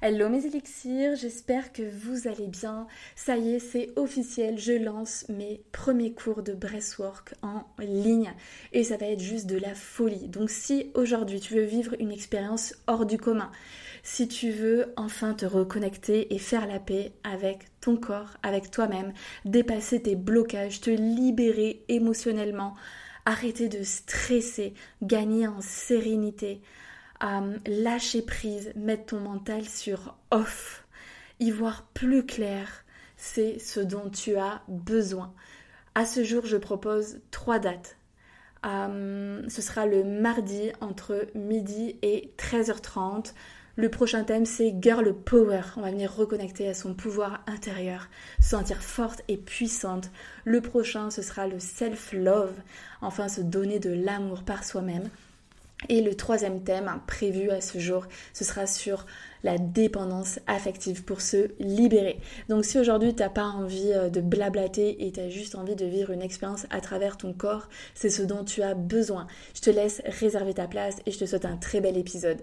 Hello mes élixirs, j'espère que vous allez bien. Ça y est, c'est officiel, je lance mes premiers cours de breathwork en ligne et ça va être juste de la folie. Donc si aujourd'hui tu veux vivre une expérience hors du commun, si tu veux enfin te reconnecter et faire la paix avec ton corps, avec toi-même, dépasser tes blocages, te libérer émotionnellement, arrêter de stresser, gagner en sérénité, lâcher prise, mettre ton mental sur off, y voir plus clair, c'est ce dont tu as besoin. À ce jour, je propose trois dates. Euh, ce sera le mardi entre midi et 13h30. Le prochain thème, c'est Girl Power. On va venir reconnecter à son pouvoir intérieur, se sentir forte et puissante. Le prochain, ce sera le self-love. Enfin, se donner de l'amour par soi-même. Et le troisième thème prévu à ce jour, ce sera sur la dépendance affective pour se libérer. Donc si aujourd'hui tu n'as pas envie euh, de blablater et tu as juste envie de vivre une expérience à travers ton corps, c'est ce dont tu as besoin. Je te laisse réserver ta place et je te souhaite un très bel épisode.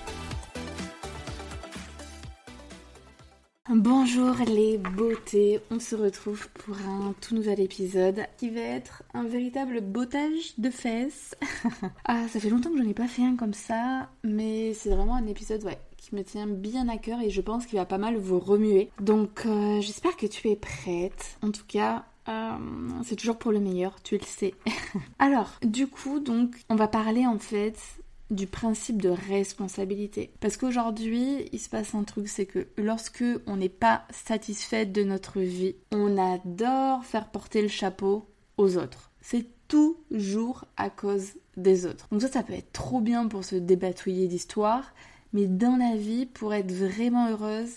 Bonjour les beautés, on se retrouve pour un tout nouvel épisode qui va être un véritable bottage de fesses. ah, ça fait longtemps que j'en ai pas fait un comme ça, mais c'est vraiment un épisode qui me tient bien à cœur et je pense qu'il va pas mal vous remuer. Donc euh, j'espère que tu es prête. En tout cas, euh, c'est toujours pour le meilleur, tu le sais. Alors, du coup, donc, on va parler en fait du principe de responsabilité. Parce qu'aujourd'hui, il se passe un truc, c'est que lorsque on n'est pas satisfait de notre vie, on adore faire porter le chapeau aux autres. C'est toujours à cause des autres. Donc ça, ça peut être trop bien pour se débatouiller d'histoire, mais dans la vie, pour être vraiment heureuse,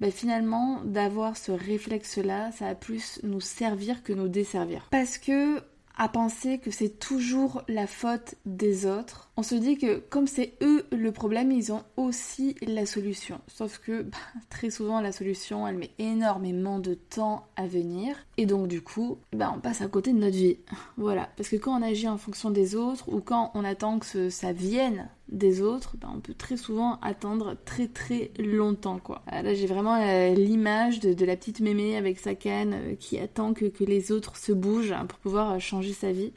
ben finalement, d'avoir ce réflexe-là, ça va plus nous servir que nous desservir. Parce que à penser que c'est toujours la faute des autres. On se dit que comme c'est eux le problème, ils ont aussi la solution. Sauf que bah, très souvent la solution, elle met énormément de temps à venir. Et donc du coup, bah, on passe à côté de notre vie. Voilà. Parce que quand on agit en fonction des autres ou quand on attend que ça vienne des autres, ben, on peut très souvent attendre très très longtemps quoi. Ah, là j'ai vraiment euh, l'image de, la petite mémé avec sa canne euh, qui attend que, les autres se bougent hein, pour pouvoir euh, changer sa vie.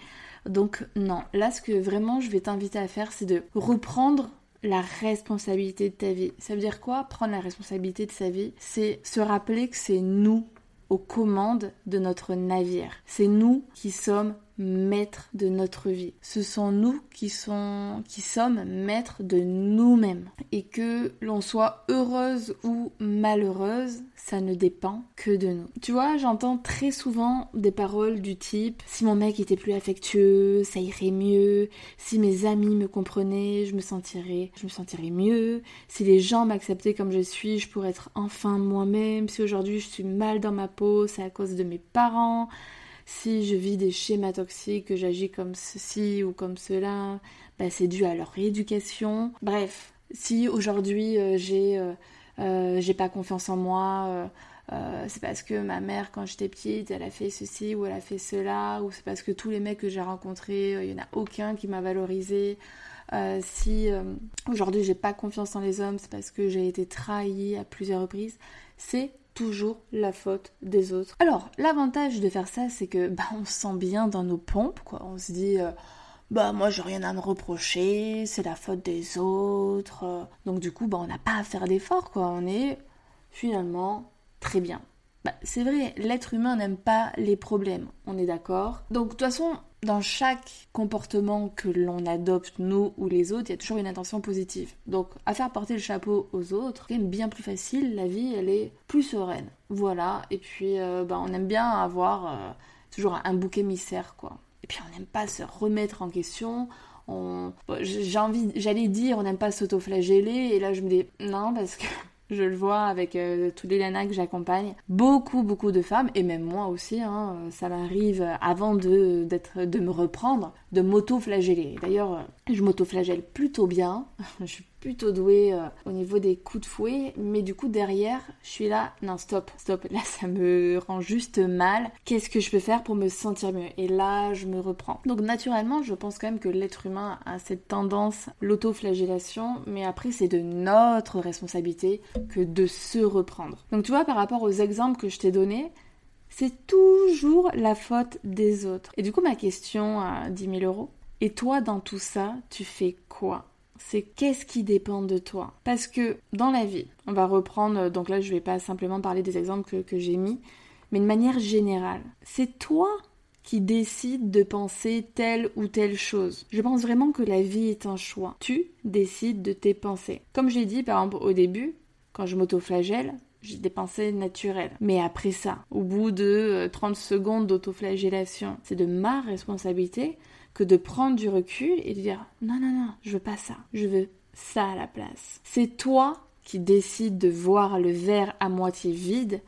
Donc non, là ce que vraiment je vais t'inviter à faire c'est de reprendre la responsabilité de ta vie. Ça veut dire quoi Prendre la responsabilité de sa vie, c'est se rappeler que c'est nous aux commandes de notre navire. C'est nous qui sommes maîtres de notre vie. Ce sont nous qui, sont, qui sommes maîtres de nous-mêmes. Et que l'on soit heureuse ou malheureuse, ça ne dépend que de nous. Tu vois, j'entends très souvent des paroles du type si mon mec était plus affectueux, ça irait mieux. Si mes amis me comprenaient, je me sentirais, je me sentirais mieux. Si les gens m'acceptaient comme je suis, je pourrais être enfin moi-même. Si aujourd'hui je suis mal dans ma peau, c'est à cause de mes parents si je vis des schémas toxiques, que j'agis comme ceci ou comme cela, bah, c'est dû à leur rééducation. Bref, si aujourd'hui euh, j'ai euh, euh, j'ai pas confiance en moi, c'est parce que ma mère quand j'étais petite, elle a fait ceci ou elle a fait cela, ou c'est parce que tous les mecs que j'ai rencontrés, il y en a aucun qui m'a valorisé. si aujourd'hui j'ai pas confiance en les hommes, c'est parce que j'ai été trahie à plusieurs reprises. C'est toujours la faute des autres. Alors, l'avantage de faire ça, c'est que bah, on se sent bien dans nos pompes, quoi. On se dit, euh, bah moi j'ai rien à me reprocher, c'est la faute des autres. Donc du coup, bah on n'a pas à faire d'efforts, quoi. On est finalement très bien. Bah, c'est vrai, l'être humain n'aime pas les problèmes, on est d'accord. Donc de toute façon, dans chaque comportement que l'on adopte, nous ou les autres, il y a toujours une intention positive. Donc, à faire porter le chapeau aux autres, c'est bien plus facile, la vie, elle est plus sereine. Voilà, et puis, euh, bah, on aime bien avoir euh, toujours un bouc émissaire, quoi. Et puis, on n'aime pas se remettre en question, envie, j'allais dire, on n'aime pas s'autoflageller, et là je me dis non parce que je le vois avec euh, tous les nanas que j'accompagne. Beaucoup, beaucoup de femmes, et même moi aussi, hein, ça m'arrive avant de, de me reprendre, de m'auto-flageller. D'ailleurs, je m'auto-flagelle plutôt bien. plutôt douée euh, au niveau des coups de fouet, mais du coup derrière, je suis là, non stop, stop, là ça me rend juste mal. Qu'est-ce que je peux faire pour me sentir mieux? Et là, je me reprends. Donc naturellement, je pense quand même que l'être humain a cette tendance, l'auto-flagellation, mais après c'est de notre responsabilité que de se reprendre. Donc tu vois, par rapport aux exemples que je t'ai donnés, c'est toujours la faute des autres. Et du coup, ma question à 10 000 euros, et toi dans tout ça, tu fais quoi? C'est qu'est-ce qui dépend de toi. Parce que dans la vie, on va reprendre, donc là je vais pas simplement parler des exemples que, j'ai mis, mais de manière générale, c'est toi qui décides de penser telle ou telle chose. Je pense vraiment que la vie est un choix. Tu décides de tes pensées. Comme j'ai dit par exemple au début, quand je m'autoflagelle, j'ai des pensées naturelles. Mais après ça, au bout de 30 euh, secondes d'autoflagellation, c'est de ma responsabilité que de prendre du recul et de dire non, non, non, je veux pas ça, je veux ça à la place. C'est toi qui décides de voir le verre à moitié vide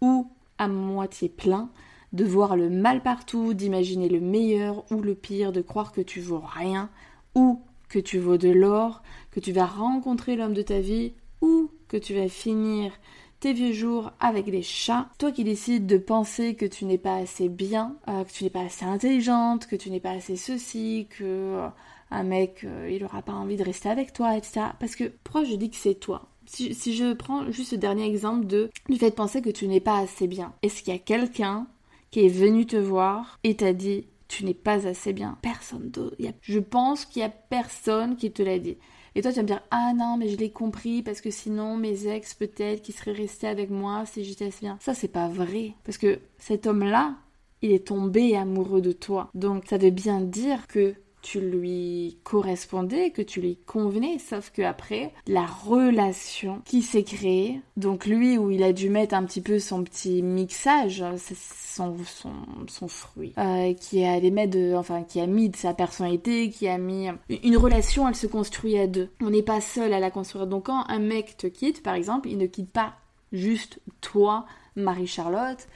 ou à moitié plein, de voir le mal partout, d'imaginer le meilleur ou le pire, de croire que tu vaux rien ou que tu vaux de l'or, que tu vas rencontrer l'homme de ta vie ou que tu vas finir tes vieux jours avec des chats, toi qui décides de penser que tu n'es pas assez bien, euh, que tu n'es pas assez intelligente, que tu n'es pas assez ceci, que euh, un mec euh, il aura pas envie de rester avec toi, etc. Parce que pourquoi je dis que c'est toi? Si, je prends juste le dernier exemple de du fait de penser que tu n'es pas assez bien, est-ce qu'il y a quelqu'un qui est venu te voir et t'a dit tu n'es pas assez bien? Personne d'autre. Je pense qu'il y a personne qui te l'a dit. Et toi, tu vas me dire, ah non, mais je l'ai compris parce que sinon, mes ex, peut-être, qui seraient restés avec moi si j'étais assez bien. Ça, c'est pas vrai. Parce que cet homme-là, il est tombé amoureux de toi. Donc, ça veut bien dire que tu lui correspondais, que tu lui convenais, sauf que après la relation qui s'est créée, donc lui où il a dû mettre un petit peu son petit mixage, son, son, son fruit, euh, qui a les de, enfin qui a mis de sa personnalité, qui a mis une relation, elle se construit à deux. On n'est pas seul à la construire. Donc quand un mec te quitte, par exemple, il ne quitte pas juste toi, Marie-Charlotte,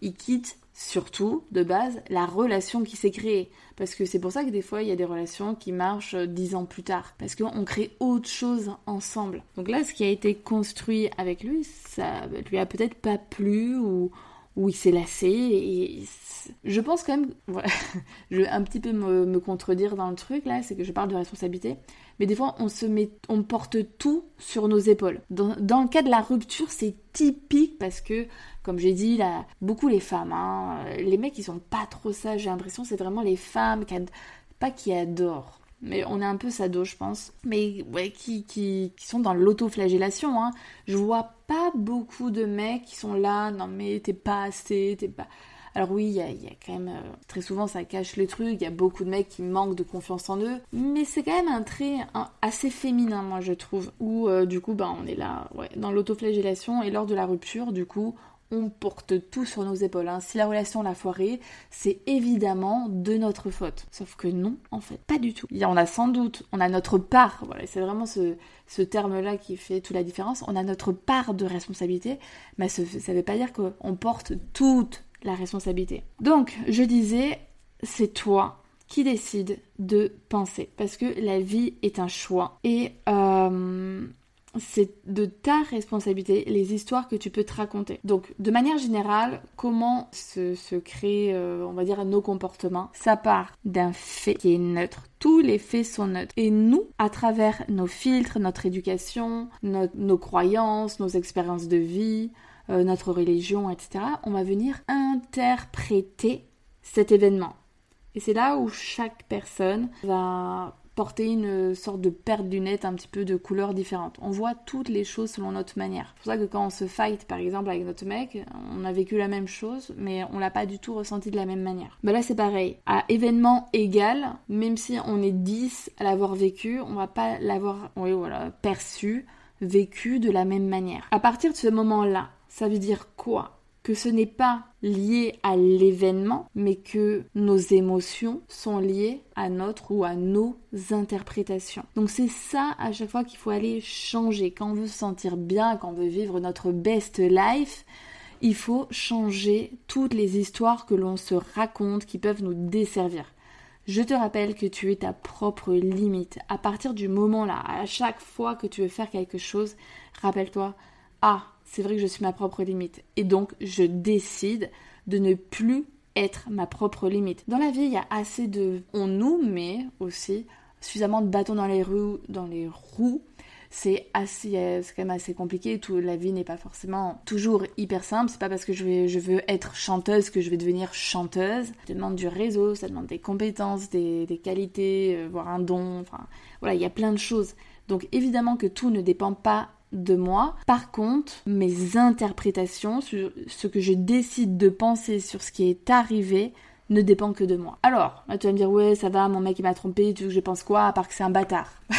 il quitte surtout, de base, la relation qui s'est créée. Parce que c'est pour ça que des fois, il y a des relations qui marchent dix ans plus tard. Parce qu'on crée autre chose ensemble. Donc là, ce qui a été construit avec lui, ça lui a peut-être pas plu ou, ou il s'est lassé. Et je pense quand même, je vais un petit peu me, contredire dans le truc là, c'est que je parle de responsabilité mais des fois on se met, on porte tout sur nos épaules. Dans, le cas de la rupture, c'est typique parce que, comme j'ai dit, là, beaucoup les femmes, hein, les mecs ils sont pas trop ça, j'ai l'impression, c'est vraiment les femmes qui, pas qui adorent. Mais on est un peu sado, je pense. Mais ouais, qui, qui, qui sont dans l'autoflagellation. Hein. Je vois pas beaucoup de mecs qui sont là, non mais t'es pas assez, t'es pas. Alors oui, il y, a, quand même... Euh, très souvent, ça cache le truc, il y a beaucoup de mecs qui manquent de confiance en eux, mais c'est quand même un trait assez féminin, moi, je trouve, où euh, du coup, ben, on est là, ouais, dans l'autoflagellation, et lors de la rupture, du coup, on porte tout sur nos épaules. Hein. Si la relation l'a foiré, c'est évidemment de notre faute. Sauf que non, en fait, pas du tout. On a sans doute, on a notre part, voilà, c'est vraiment ce, ce terme-là qui fait toute la différence. On a notre part de responsabilité, mais ça ne veut pas dire qu'on porte toute la responsabilité. Donc, je disais, c'est toi qui décides de penser, parce que la vie est un choix. Et euh, c'est de ta responsabilité les histoires que tu peux te raconter. Donc, de manière générale, comment se, créent, euh, on va dire, nos comportements? Ça part d'un fait qui est neutre. Tous les faits sont neutres. Et nous, à travers nos filtres, notre éducation, nos croyances, nos expériences de vie, euh, notre religion, etc., on va venir interpréter cet événement. Et c'est là où chaque personne va porter une sorte de paire de lunettes un petit peu de couleurs différentes. On voit toutes les choses selon notre manière. C'est pour ça que quand on se fight par exemple avec notre mec, on a vécu la même chose, mais on l'a pas du tout ressenti de la même manière. Ben là c'est pareil. À événement égal, même si on est 10 à l'avoir vécu, on va pas l'avoir oui, voilà, perçu, vécu de la même manière. À partir de ce moment-là, ça veut dire quoi? Que ce n'est pas lié à l'événement, mais que nos émotions sont liées à notre ou à nos interprétations. Donc c'est ça à chaque fois qu'il faut aller changer. Quand on veut se sentir bien, quand on veut vivre notre best life, il faut changer toutes les histoires que l'on se raconte qui peuvent nous desservir. Je te rappelle que tu es ta propre limite. À partir du moment là, à chaque fois que tu veux faire quelque chose, rappelle-toi, ah, c'est vrai que je suis ma propre limite. Et donc, je décide de ne plus être ma propre limite. Dans la vie, il y a assez de... On nous met aussi suffisamment de bâtons dans les roues. C'est assez, euh, c'est quand même assez compliqué. Tout, la vie n'est pas forcément toujours hyper simple. C'est pas parce que je veux être chanteuse que je vais devenir chanteuse. Ça demande du réseau, ça demande des compétences, des, des qualités, euh, voire un don. Enfin, voilà, il y a plein de choses. Donc évidemment que tout ne dépend pas de moi. Par contre, mes interprétations sur ce que je décide de penser sur ce qui est arrivé ne dépend que de moi. Alors, tu vas me dire ouais ça va, mon mec il m'a trompé, tu veux que je pense quoi à part que c'est un bâtard?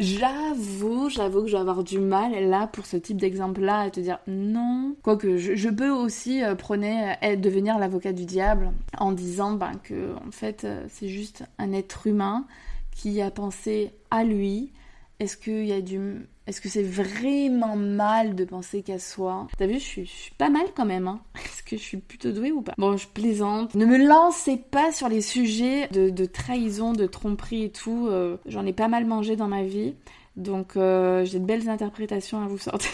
j'avoue, j'avoue que je vais avoir du mal là pour ce type d'exemple-là à te dire non. Quoique je, peux aussi euh, prôner euh, devenir l'avocat du diable en disant ben, que en fait euh, c'est juste un être humain qui a pensé à lui. Est-ce qu'il y a du est-ce que c'est vraiment mal de penser qu'à soi T'as vu, je suis, pas mal quand même. Hein Est-ce que je suis plutôt douée ou pas? Bon, je plaisante. Ne me lancez pas sur les sujets de, trahison, de tromperie et tout. Euh, j'en ai pas mal mangé dans ma vie. Donc euh, j'ai de belles interprétations à vous sortir.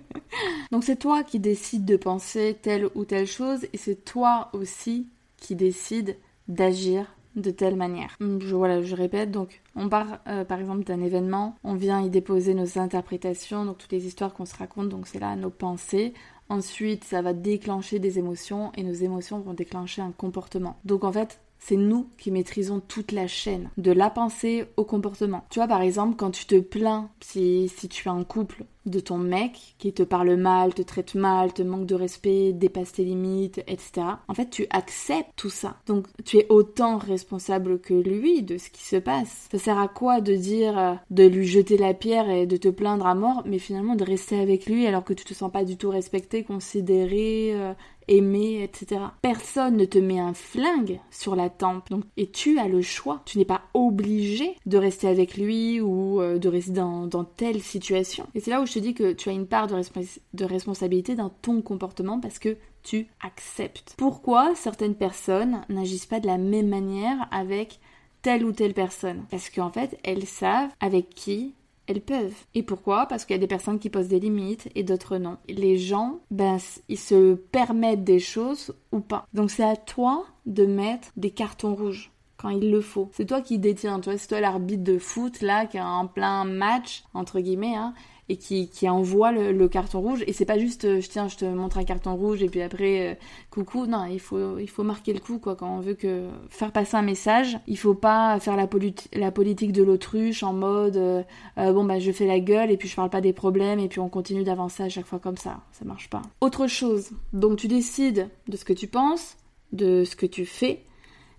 Donc c'est toi qui décides de penser telle ou telle chose et c'est toi aussi qui décides d'agir de telle manière. Je, voilà, je répète, donc on part euh, par exemple d'un événement, on vient y déposer nos interprétations, donc toutes les histoires qu'on se raconte, donc c'est là nos pensées. Ensuite, ça va déclencher des émotions et nos émotions vont déclencher un comportement. Donc en fait, c'est nous qui maîtrisons toute la chaîne, de la pensée au comportement. Tu vois, par exemple, quand tu te plains, si, si tu es en couple, de ton mec qui te parle mal, te traite mal, te manque de respect, dépasse tes limites, etc. En fait, tu acceptes tout ça. Donc, tu es autant responsable que lui de ce qui se passe. Ça sert à quoi de dire, euh, de lui jeter la pierre et de te plaindre à mort, mais finalement de rester avec lui alors que tu te sens pas du tout respecté, considéré, euh, aimer, etc. Personne ne te met un flingue sur la tempe, donc, et tu as le choix. Tu n'es pas obligé de rester avec lui ou euh, de rester dans, telle situation. Et c'est là où je te dis que tu as une part de, responsabilité dans ton comportement parce que tu acceptes. Pourquoi certaines personnes n'agissent pas de la même manière avec telle ou telle personne? Parce qu'en fait, elles savent avec qui elles peuvent. Et pourquoi? Parce qu'il y a des personnes qui posent des limites et d'autres non. Les gens, ben, ils se permettent des choses ou pas. Donc c'est à toi de mettre des cartons rouges quand il le faut. C'est toi qui détiens, tu vois, c'est toi l'arbitre de foot là qui est en plein match entre guillemets hein, et qui, qui envoie le, carton rouge. Et c'est pas juste, euh, je tiens, je te montre un carton rouge et puis après, euh, coucou. Non, il faut, il faut marquer le coup, quoi. Quand on veut que faire passer un message, il faut pas faire la, la politique de l'autruche en mode, euh, bon, bah, je fais la gueule et puis je parle pas des problèmes et puis on continue d'avancer à chaque fois comme ça. Ça marche pas. Autre chose. Donc, tu décides de ce que tu penses, de ce que tu fais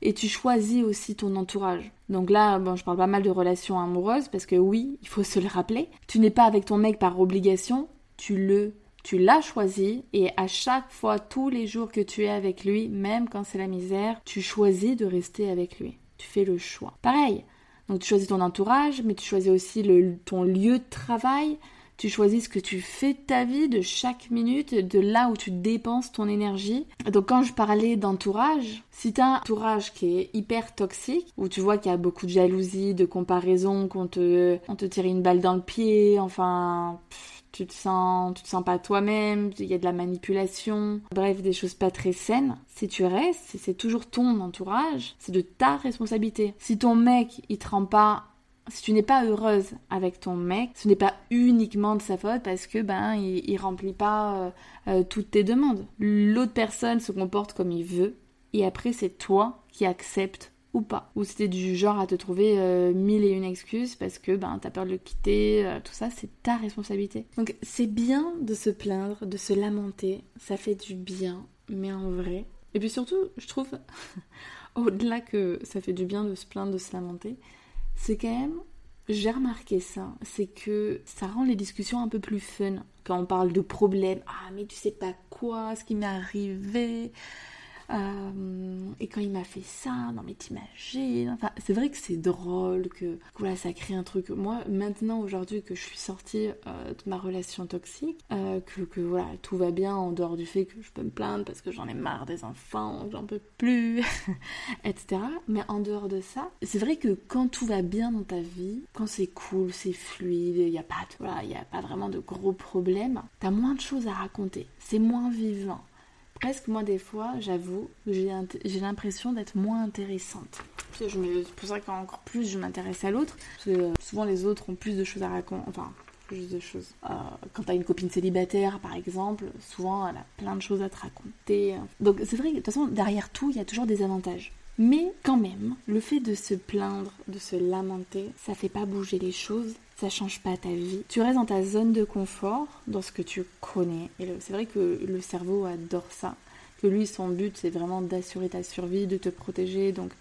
et tu choisis aussi ton entourage. Donc là, bon, je parle pas mal de relations amoureuses parce que oui, il faut se le rappeler. Tu n'es pas avec ton mec par obligation, tu le tu l'as choisi et à chaque fois, tous les jours que tu es avec lui, même quand c'est la misère, tu choisis de rester avec lui. Tu fais le choix. Pareil. Donc tu choisis ton entourage, mais tu choisis aussi ton lieu de travail, tu choisis ce que tu fais de ta vie, de chaque minute, de là où tu dépenses ton énergie. Donc quand je parlais d'entourage, si t'as un entourage qui est hyper toxique, où tu vois qu'il y a beaucoup de jalousie, de comparaison, qu'on te, tire une balle dans le pied, enfin... tu te sens, tu te sens pas toi-même, il y a de la manipulation, bref, des choses pas très saines. Si tu restes, c'est toujours ton entourage, c'est de ta responsabilité. Si ton mec, il te rend pas si tu n'es pas heureuse avec ton mec, ce n'est pas uniquement de sa faute parce que ben il, remplit pas euh, euh, toutes tes demandes. L'autre personne se comporte comme il veut et après c'est toi qui acceptes ou pas. Ou c'était du genre à te trouver euh, mille et une excuses parce que ben t'as peur de le quitter, tout ça c'est ta responsabilité. Donc c'est bien de se plaindre, de se lamenter, ça fait du bien, mais en vrai. Et puis surtout, je trouve au-delà que ça fait du bien de se plaindre, de se lamenter, c'est quand même j'ai remarqué ça, c'est que ça rend les discussions un peu plus fun quand on parle de problèmes. Ah, mais tu sais pas quoi, ce qui m'est arrivé. Euh, et quand il m'a fait ça, non mais t'imagines. Enfin, c'est vrai que c'est drôle, que, voilà, ça crée un truc. Moi, maintenant, aujourd'hui, que je suis sortie euh, de ma relation toxique, euh, que, que, voilà, tout va bien en dehors du fait que je peux me plaindre parce que j'en ai marre des enfants, j'en peux plus, etc. Mais en dehors de ça, c'est vrai que quand tout va bien dans ta vie, quand c'est cool, c'est fluide, il n'y a pas, voilà, il a pas vraiment de gros problèmes, t'as moins de choses à raconter, c'est moins vivant presque moi des fois, j'avoue, j'ai l'impression d'être moins intéressante. C'est pour ça qu'encore plus je m'intéresse à l'autre, euh, souvent les autres ont plus de choses à raconter, enfin plus de choses. Euh, quand t'as une copine célibataire par exemple, souvent elle a plein de choses à te raconter. Donc c'est vrai que de toute façon derrière tout il y a toujours des avantages. Mais quand même, le fait de se plaindre, de se lamenter, ça fait pas bouger les choses, ça change pas ta vie. Tu restes dans ta zone de confort, dans ce que tu connais. Et c'est vrai que le cerveau adore ça. Que lui, son but, c'est vraiment d'assurer ta survie, de te protéger. Donc,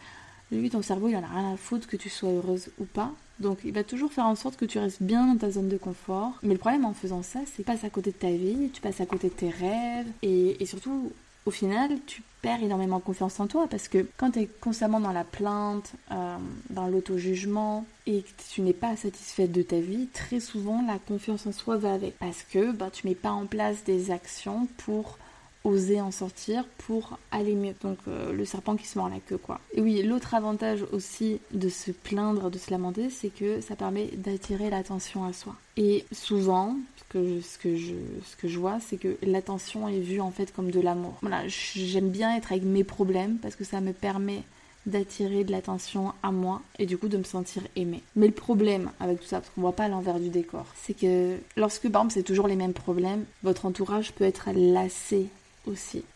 lui, ton cerveau, il en a rien à foutre que tu sois heureuse ou pas. Donc, il va toujours faire en sorte que tu restes bien dans ta zone de confort. Mais le problème en faisant ça, c'est que tu passes à côté de ta vie, tu passes à côté de tes rêves. Et, et surtout, au final, tu perds énormément confiance en toi parce que quand tu es constamment dans la plainte, euh, dans l'auto-jugement et que tu n'es pas satisfaite de ta vie, très souvent la confiance en soi va avec parce que bah, tu mets pas en place des actions pour oser en sortir pour aller mieux. Donc euh, le serpent qui se mord la queue quoi. Et oui, l'autre avantage aussi de se plaindre, de se lamenter, c'est que ça permet d'attirer l'attention à soi. Et souvent, que, ce que, je, ce que je vois, c'est que l'attention est vue en fait comme de l'amour. Voilà, j'aime bien être avec mes problèmes parce que ça me permet d'attirer de l'attention à moi et du coup de me sentir aimée. Mais le problème avec tout ça, parce qu'on voit pas l'envers du décor, c'est que lorsque par exemple c'est toujours les mêmes problèmes, votre entourage peut être lassé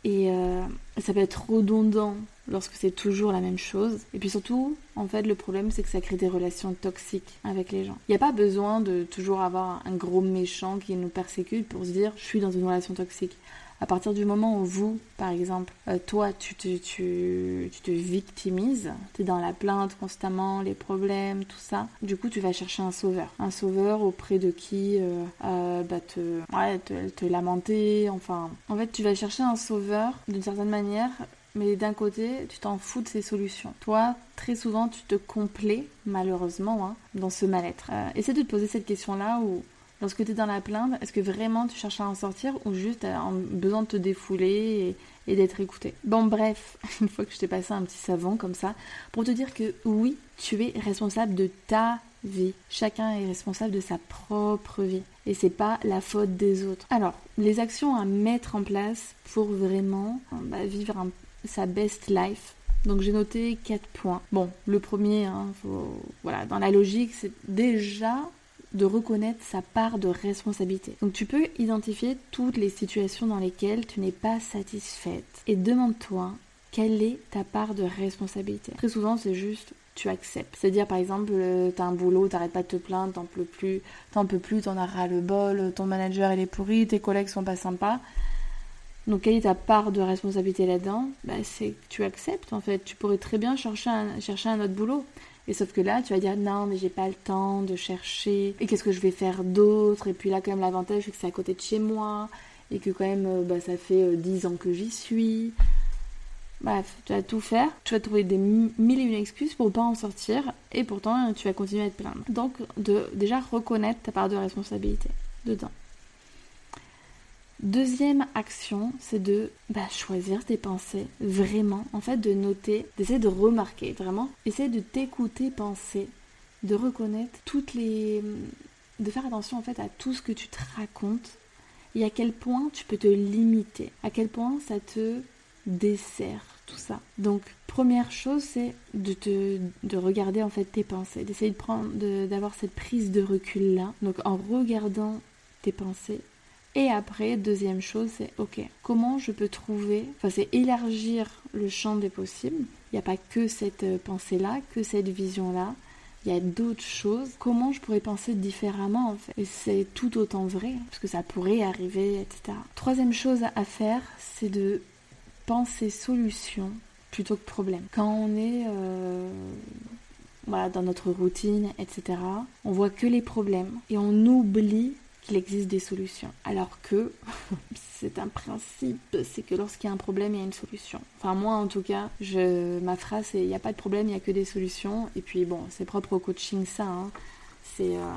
Et euh, ça peut être redondant lorsque c'est toujours la même chose. Et puis surtout, en fait, le problème, c'est que ça crée des relations toxiques avec les gens. Il n'y a pas besoin de toujours avoir un gros méchant qui nous persécute pour se dire je suis dans une relation toxique. À partir du moment où vous, par exemple, euh, toi, tu te, tu, tu te victimises, tu es dans la plainte constamment, les problèmes, tout ça, du coup, tu vas chercher un sauveur. Un sauveur auprès de qui euh, euh, bah, te, ouais, te, te lamenter, enfin. En fait, tu vas chercher un sauveur d'une certaine manière mais d'un côté, tu t'en fous de ces solutions. Toi, très souvent, tu te complais, malheureusement, hein, dans ce mal-être. essaie de te poser cette question-là où Lorsque tu es dans la plainte, est-ce que vraiment tu cherches à en sortir ou juste as besoin de te défouler et, d'être écouté Bon, bref, une fois que je t'ai passé un petit savon comme ça, pour te dire que oui, tu es responsable de ta vie. Chacun est responsable de sa propre vie. Et c'est pas la faute des autres. Alors, les actions à mettre en place pour vraiment bah, vivre sa best life. Donc j'ai noté quatre points. Bon, le premier, hein, voilà, dans la logique, c'est déjà de reconnaître sa part de responsabilité. Donc tu peux identifier toutes les situations dans lesquelles tu n'es pas satisfaite et demande-toi quelle est ta part de responsabilité. Très souvent c'est juste tu acceptes. C'est-à-dire par exemple, euh, t'as un boulot, t'arrêtes pas de te plaindre, t'en peux plus, t'en peux plus, t'en as ras le bol, ton manager il est pourri, tes collègues sont pas sympas. Donc quelle est ta part de responsabilité là-dedans? Bah, C'est que tu acceptes en fait. Tu pourrais très bien chercher chercher un autre boulot. Et sauf que là, tu vas dire non, mais j'ai pas le temps de chercher. Et qu'est-ce que je vais faire d'autre? Et puis là, quand même, l'avantage, c'est que c'est à côté de chez moi. Et que quand même, euh, bah, ça fait 10 euh, ans que j'y suis. Bref, tu vas tout faire. Tu vas trouver des mille et une excuses pour pas en sortir. Et pourtant, tu vas continuer à te plaindre. Donc, de déjà reconnaître ta part de responsabilité dedans. Deuxième action, c'est de bah, choisir tes pensées, vraiment, en fait, de noter, d'essayer de remarquer, vraiment, essayer de t'écouter penser, de reconnaître toutes les... de faire attention en fait à tout ce que tu te racontes et à quel point tu peux te limiter, à quel point ça te dessert, tout ça. Donc, première chose, c'est de te de regarder en fait tes pensées, d'essayer de prendre, d'avoir cette prise de recul là. Donc, en regardant tes pensées, et après, deuxième chose, c'est ok, comment je peux trouver, enfin c'est élargir le champ des possibles. Il n'y a pas que cette euh, pensée-là, que cette vision-là. Il y a d'autres choses. Comment je pourrais penser différemment en fait? Et c'est tout autant vrai, parce que ça pourrait arriver, etc. Troisième chose à faire, c'est de penser solution plutôt que problème. Quand on est euh, dans notre routine, etc., on voit que les problèmes et on oublie qu'il existe des solutions. Alors que c'est un principe, c'est que lorsqu'il y a un problème, il y a une solution. Enfin moi en tout cas, je, ma phrase c'est il n'y a pas de problème, il n'y a que des solutions. Et puis bon, c'est propre au coaching ça. Hein. C'est euh,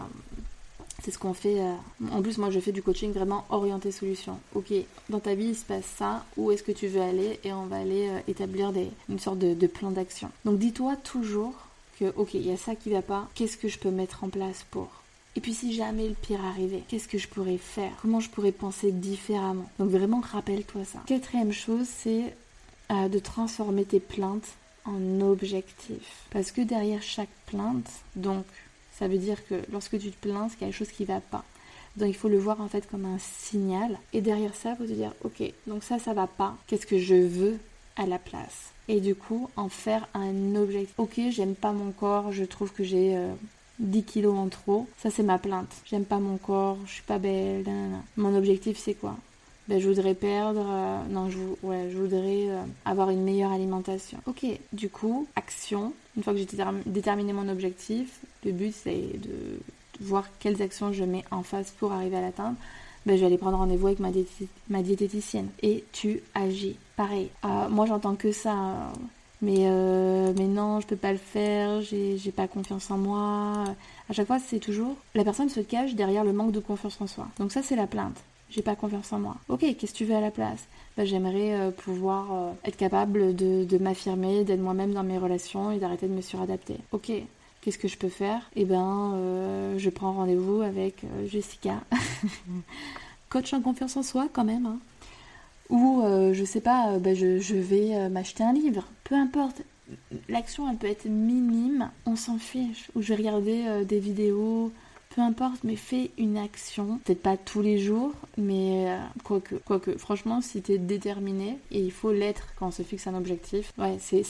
c'est ce qu'on fait. Euh, en plus, moi, je fais du coaching vraiment orienté solution. Ok, dans ta vie, il se passe ça. Où est-ce que tu veux aller? Et on va aller euh, établir des, une sorte de, de plan d'action. Donc, dis-toi toujours que, ok, il y a ça qui va pas. Qu'est-ce que je peux mettre en place pour et puis si jamais le pire arrivait, qu'est-ce que je pourrais faire? Comment je pourrais penser différemment? Donc vraiment rappelle-toi ça. Quatrième chose, c'est euh, de transformer tes plaintes en objectifs. Parce que derrière chaque plainte, donc ça veut dire que lorsque tu te plains, c'est quelque chose qui va pas. Donc il faut le voir en fait comme un signal. Et derrière ça, il faut te dire, ok, donc ça, ça va pas. Qu'est-ce que je veux à la place? Et du coup, en faire un objectif. Ok, j'aime pas mon corps, je trouve que j'ai 10 euh, kilos en trop. Ça, c'est ma plainte. J'aime pas mon corps, je suis pas belle. Mon objectif, c'est quoi? Ben, je voudrais perdre, euh, non, je, voudrais euh, avoir une meilleure alimentation. Ok, du coup, action. Une fois que j'ai déterminé mon objectif, le but c'est de voir quelles actions je mets en face pour arriver à l'atteindre. Ben, je vais aller prendre rendez-vous avec ma, diététicienne. Et tu agis. Pareil. Euh, moi, j'entends que ça. Mais, mais non, je peux pas le faire, j'ai pas confiance en moi. À chaque fois, c'est toujours la personne se cache derrière le manque de confiance en soi. Donc, ça, c'est la plainte j'ai pas confiance en moi. Ok, qu'est-ce que tu veux à la place? Bah, J'aimerais euh, pouvoir euh, être capable de, m'affirmer, d'être moi-même dans mes relations et d'arrêter de me suradapter. Ok, qu'est-ce que je peux faire? Eh ben, euh, je prends rendez-vous avec Jessica, coach en confiance en soi quand même. Hein. Ou je sais pas, bah, je, je, vais m'acheter un livre. Peu importe. L'action, elle peut être minime, on s'en fiche. Ou je vais regarder des vidéos peu importe, mais fais une action. Peut-être pas tous les jours, mais euh, quoique, quoique, franchement, si tu es déterminé, et il faut l'être quand on se fixe un objectif, ouais, c'est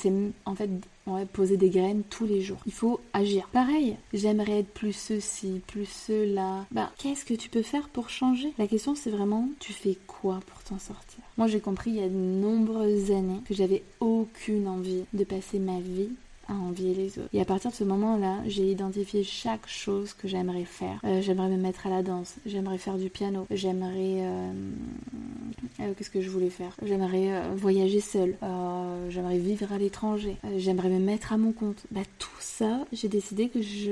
en fait ouais, poser des graines tous les jours. Il faut agir. Pareil, j'aimerais être plus ceci, plus cela. Bah, qu'est-ce que tu peux faire pour changer? La question, c'est vraiment, tu fais quoi pour t'en sortir? Moi, j'ai compris il y a de nombreuses années que j'avais aucune envie de passer ma vie à envier les autres. Et à partir de ce moment-là, j'ai identifié chaque chose que j'aimerais faire. Euh, j'aimerais me mettre à la danse, j'aimerais faire du piano, j'aimerais... Euh, euh, qu'est-ce que je voulais faire? J'aimerais voyager seule, j'aimerais vivre à l'étranger, j'aimerais me mettre à mon compte. Bah tout ça, j'ai décidé que je...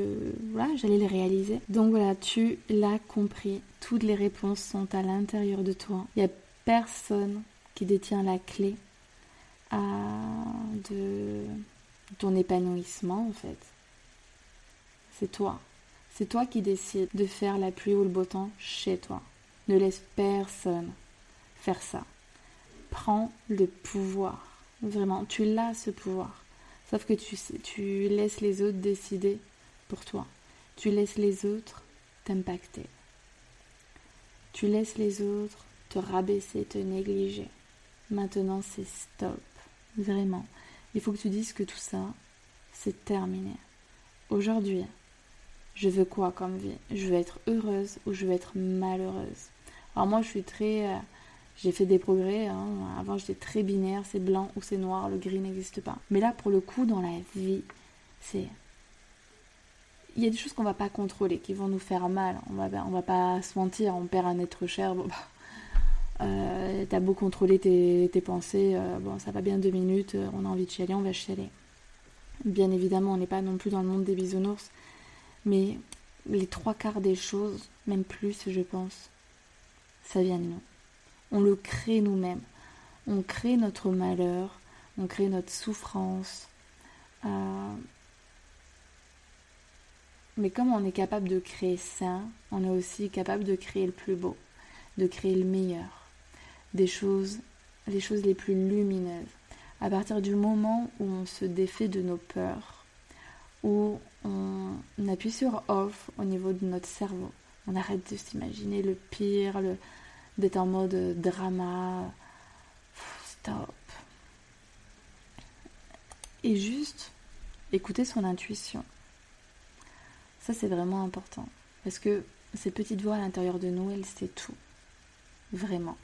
Voilà, j'allais le réaliser. Donc voilà, tu l'as compris. Toutes les réponses sont à l'intérieur de toi. Il n'y a personne qui détient la clé à de ton épanouissement en fait. C'est toi. C'est toi qui décides de faire la pluie ou le beau temps chez toi. Ne laisse personne faire ça. Prends le pouvoir. Vraiment, tu l'as ce pouvoir. Sauf que tu, tu laisses les autres décider pour toi. Tu laisses les autres t'impacter. Tu laisses les autres te rabaisser, te négliger. Maintenant, c'est stop. Vraiment. Il faut que tu dises que tout ça, c'est terminé. Aujourd'hui, je veux quoi comme vie? Je veux être heureuse ou je veux être malheureuse? Alors moi, je suis très... Euh, j'ai fait des progrès. Hein. Avant, j'étais très binaire, c'est blanc ou c'est noir, le gris n'existe pas. Mais là, pour le coup, dans la vie, c'est... Il y a des choses qu'on va pas contrôler, qui vont nous faire mal. On va, va pas se mentir, on perd un être cher. Bah, euh, t'as beau contrôler tes, pensées, euh, bon, ça va bien deux minutes, euh, on a envie de chialer, on va chialer. Bien évidemment, on n'est pas non plus dans le monde des bisounours, mais les trois quarts des choses, même plus, je pense, ça vient de nous. On le crée nous-mêmes. On crée notre malheur, on crée notre souffrance. Mais comme on est capable de créer ça, on est aussi capable de créer le plus beau, de créer le meilleur des choses, les choses les plus lumineuses. À partir du moment où on se défait de nos peurs, où on appuie sur off au niveau de notre cerveau, on arrête de s'imaginer le pire, d'être en mode drama. Stop. Et juste écouter son intuition. Ça, c'est vraiment important. Parce que ces petites voix à l'intérieur de nous, elles, c'est tout. Vraiment.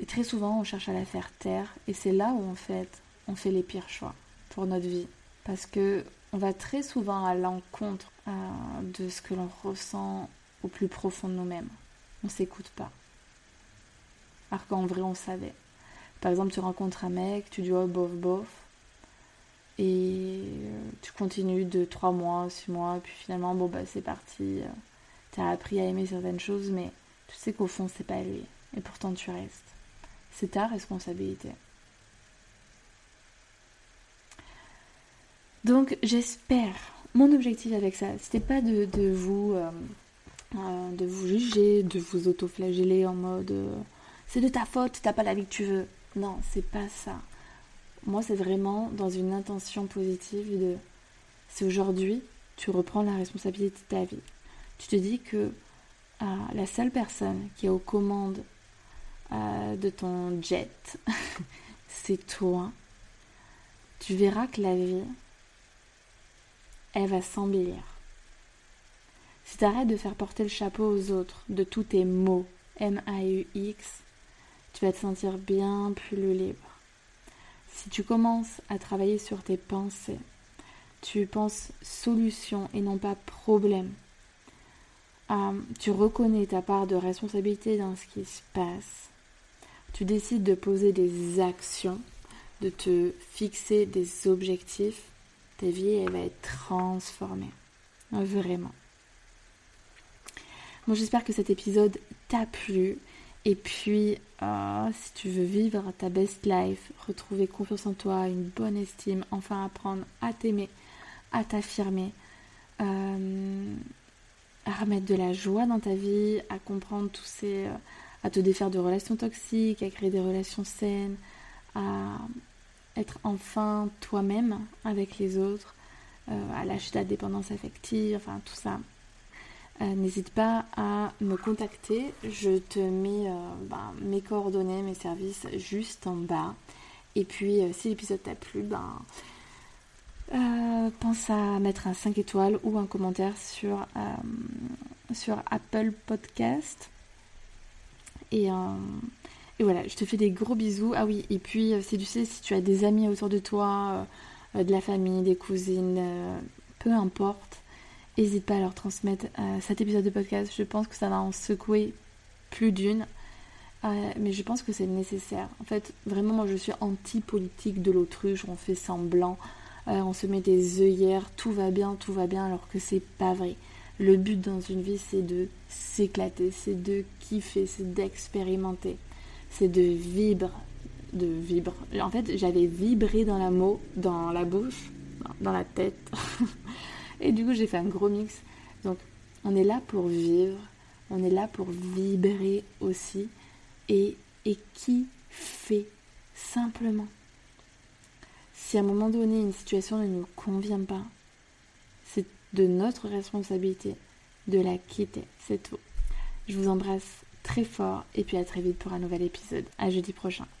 Et très souvent, on cherche à la faire taire, et c'est là où en fait, on fait les pires choix pour notre vie. Parce que on va très souvent à l'encontre euh, de ce que l'on ressent au plus profond de nous-mêmes. On s'écoute pas. Alors qu'en vrai, on savait. Par exemple, tu rencontres un mec, tu dis oh bof bof, et euh, tu continues de 3 mois, 6 mois, puis finalement, bon bah c'est parti, euh, tu as appris à aimer certaines choses, mais tu sais qu'au fond, c'est pas lui, et pourtant tu restes. C'est ta responsabilité. Donc j'espère, mon objectif avec ça, c'était pas de, vous euh, de vous juger, de vous autoflageller en mode c'est de ta faute, t'as pas la vie que tu veux. Non, c'est pas ça. Moi, c'est vraiment dans une intention positive de c'est aujourd'hui, tu reprends la responsabilité de ta vie. Tu te dis que euh, la seule personne qui est aux commandes euh, de ton jet, c'est toi. Tu verras que la vie, elle va s'embellir. Si tu arrêtes de faire porter le chapeau aux autres de tous tes mots, M-A-U-X, tu vas te sentir bien plus libre. Si tu commences à travailler sur tes pensées, tu penses solution et non pas problème. Euh, tu reconnais ta part de responsabilité dans ce qui se passe. Tu décides de poser des actions, de te fixer des objectifs. Ta vie, elle va être transformée. Vraiment. Bon, j'espère que cet épisode t'a plu. Et puis, euh, si tu veux vivre ta best life, retrouver confiance en toi, une bonne estime, enfin apprendre à t'aimer, à t'affirmer, euh, à remettre de la joie dans ta vie, à comprendre tous ces. Euh, à te défaire de relations toxiques, à créer des relations saines, à être enfin toi-même avec les autres, à lâcher ta dépendance affective, enfin tout ça. Euh, n'hésite pas à me contacter. Je te mets euh, ben, mes coordonnées, mes services juste en bas. Et puis, euh, si l'épisode t'a plu, ben, pense à mettre un 5 étoiles ou un commentaire sur, sur Apple Podcast. Et, et, voilà, je te fais des gros bisous. Ah oui, et puis, si tu sais, si tu as des amis autour de toi, de la famille, des cousines, peu importe N'hésite pas à leur transmettre euh, cet épisode de podcast. Je pense que ça va en secouer plus d'une. Euh, mais je pense que c'est nécessaire. En fait, vraiment, moi, je suis anti-politique de l'autruche. On fait semblant, euh, on se met des œillères, tout va bien, tout va bien, alors que c'est pas vrai. Le but dans une vie, c'est de s'éclater, c'est de kiffer, c'est d'expérimenter, c'est de vibrer, de vibrer. En fait, j'avais vibré dans la mot, dans la bouche, dans la tête. Et du coup, j'ai fait un gros mix. Donc, on est là pour vivre, on est là pour vibrer aussi. Et, et qui fait simplement Si à un moment donné, une situation ne nous convient pas, de notre responsabilité de la quitter. C'est tout. Je vous embrasse très fort et puis à très vite pour un nouvel épisode. À jeudi prochain.